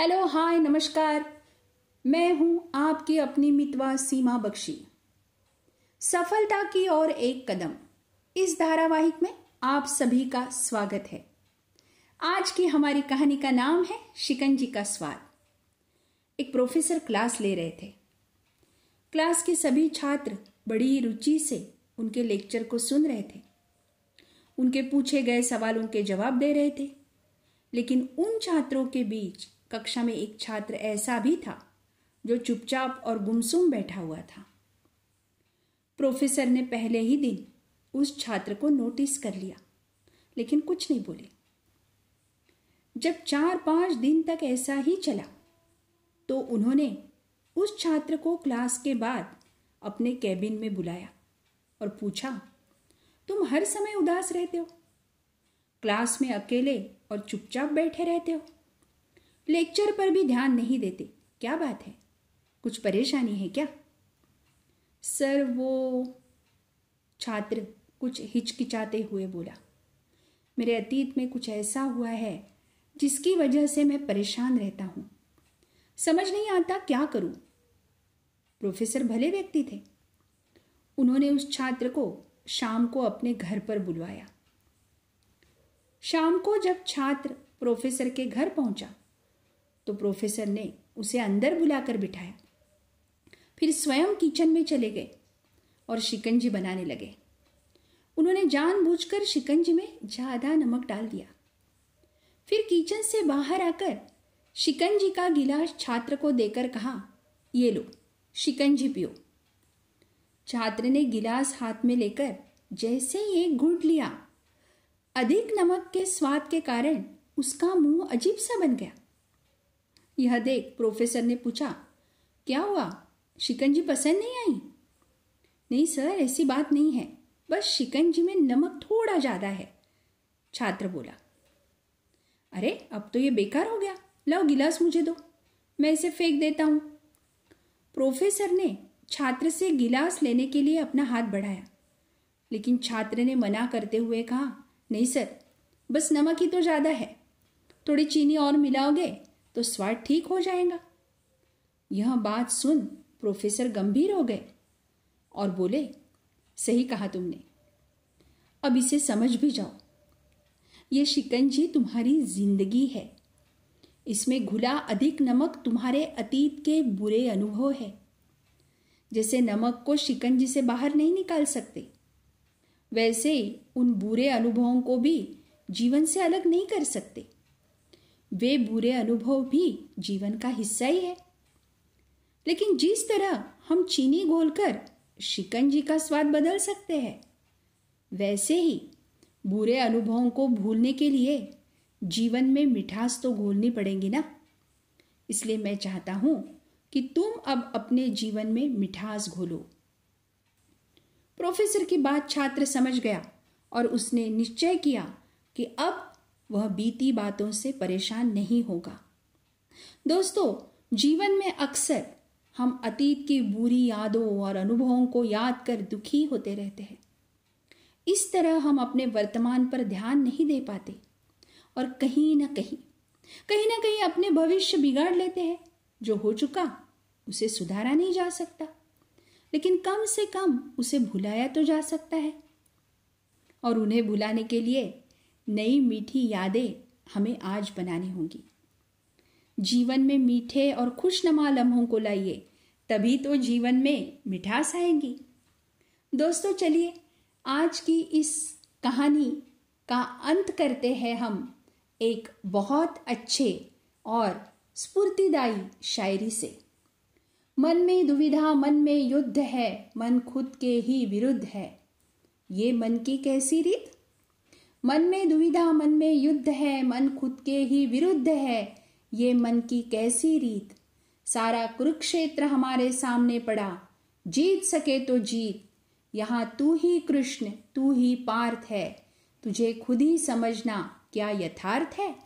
Hello hi नमस्कार। मैं हूँ आपकी अपनी मितवा सीमा बख्शी। सफलता की ओर एक कदम। इस धारावाहिक में आप सभी का स्वागत है। आज की हमारी कहानी का नाम है शिकंजी का स्वाद। एक प्रोफेसर क्लास ले रहे थे। क्लास के सभी छात्र बड़ी रुचि से उनके लेक्चर को सुन रहे थे। उनके पूछे गए सवालों के जवाब दे रहे थे। लेकिन उन छात्रों के बीच कक्षा में एक छात्र ऐसा भी था, जो चुपचाप और गुमसुम बैठा हुआ था। प्रोफेसर ने पहले ही दिन उस छात्र को नोटिस कर लिया, लेकिन कुछ नहीं बोले। जब चार पाँच दिन तक ऐसा ही चला तो उन्होंने उस छात्र को क्लास के बाद अपने कैबिन में बुलाया और पूछा, तुम हर समय उदास रहते हो? क्लास में अकेले और चुपचाप बैठे रहते हो? लेक्चर पर भी ध्यान नहीं देते। क्या बात है? कुछ परेशानी है क्या? सर, वो छात्र कुछ हिचकिचाते हुए बोला, मेरे अतीत में कुछ ऐसा हुआ है जिसकी वजह से मैं परेशान रहता हूँ। समझ नहीं आता क्या करूँ? प्रोफेसर भले व्यक्ति थे। उन्होंने उस छात्र को शाम को अपने घर पर बुलवाया। शाम को जब छात्र प्रोफेसर के घर पहुँचा तो प्रोफेसर ने उसे अंदर बुलाकर बिठाया। फिर स्वयं किचन में चले गए और शिकंजी बनाने लगे। उन्होंने जानबूझकर शिकंजी में ज़्यादा नमक डाल दिया। फिर किचन से बाहर आकर शिकंजी का गिलास छात्र को देकर कहा, ये लो, शिकंजी पियो। छात्र ने गिलास हाथ में लेकर जैसे ही एक घूट लिया, अधिक नमक के स्वाद के कारण उसका मुँह अजीब सा बन गया। यह देख प्रोफेसर ने पूछा, क्या हुआ? शिकंजी पसंद नहीं आई? नहीं सर, ऐसी बात नहीं है। बस शिकंजी में नमक थोड़ा ज़्यादा है, छात्र बोला। अरे, अब तो ये बेकार हो गया। लाओ गिलास मुझे दो। मैं इसे फेंक देता हूँ। प्रोफेसर ने छात्र से गिलास लेने के लिए अपना हाथ बढ़ाया। लेकिन छात्र ने मना करते हुए कहा, नहीं सर, बस नमक ही तो ज़्यादा है। थोड़ी चीनी और मिलाओगे तो स्वाद ठीक हो जाएगा। यह बात सुन प्रोफेसर गंभीर हो गए और बोले, सही कहा तुमने। अब इसे समझ भी जाओ। ये शिकंजी तुम्हारी ज़िंदगी है। इसमें घुला अधिक नमक तुम्हारे अतीत के बुरे अनुभव है। जैसे नमक को शिकंजी से बाहर नहीं निकाल सकते, वैसे उन बुरे अनुभवों को भी जीवन से अलग नहीं कर सकते। वे बुरे अनुभव भी जीवन का हिस्सा ही है। लेकिन जिस तरह हम चीनी घोलकर शिकंजी का स्वाद बदल सकते हैं, वैसे ही बुरे अनुभवों को भूलने के लिए जीवन में मिठास तो घोलनी पड़ेगी ना। इसलिए मैं चाहता हूँ कि तुम अब अपने जीवन में मिठास घोलो। प्रोफेसर की बात छात्र समझ गया और उसने निश्चय किया कि अब वह बीती बातों से परेशान नहीं होगा। दोस्तों, जीवन में अक्सर हम अतीत की बुरी यादों और अनुभवों को याद कर दुखी होते रहते हैं। इस तरह हम अपने वर्तमान पर ध्यान नहीं दे पाते और कहीं ना कहीं कहीं ना कहीं अपने भविष्य बिगाड़ लेते हैं। जो हो चुका, उसे सुधारा नहीं जा सकता, लेकिन कम से कम उसे भुलाया तो जा सकता है। और उन्हें भुलाने के लिए नई मीठी यादें हमें आज बनानी होंगी। जीवन में मीठे और खुशनुमा लम्हों को लाइए, तभी तो जीवन में मिठास आएगी। दोस्तों, चलिए आज की इस कहानी का अंत करते हैं हम एक बहुत अच्छे और स्फूर्तिदायी शायरी से। मन में दुविधा, मन में युद्ध है, मन खुद के ही विरुद्ध है। ये मन की कैसी रीत? मन में दुविधा, मन में युद्ध है, मन खुद के ही विरुद्ध है, ये मन की कैसी रीत? सारा कुरुक्षेत्र हमारे सामने पड़ा। जीत सके तो जीत। यहाँ तू ही कृष्ण, तू ही पार्थ है। तुझे खुद ही समझना क्या यथार्थ है?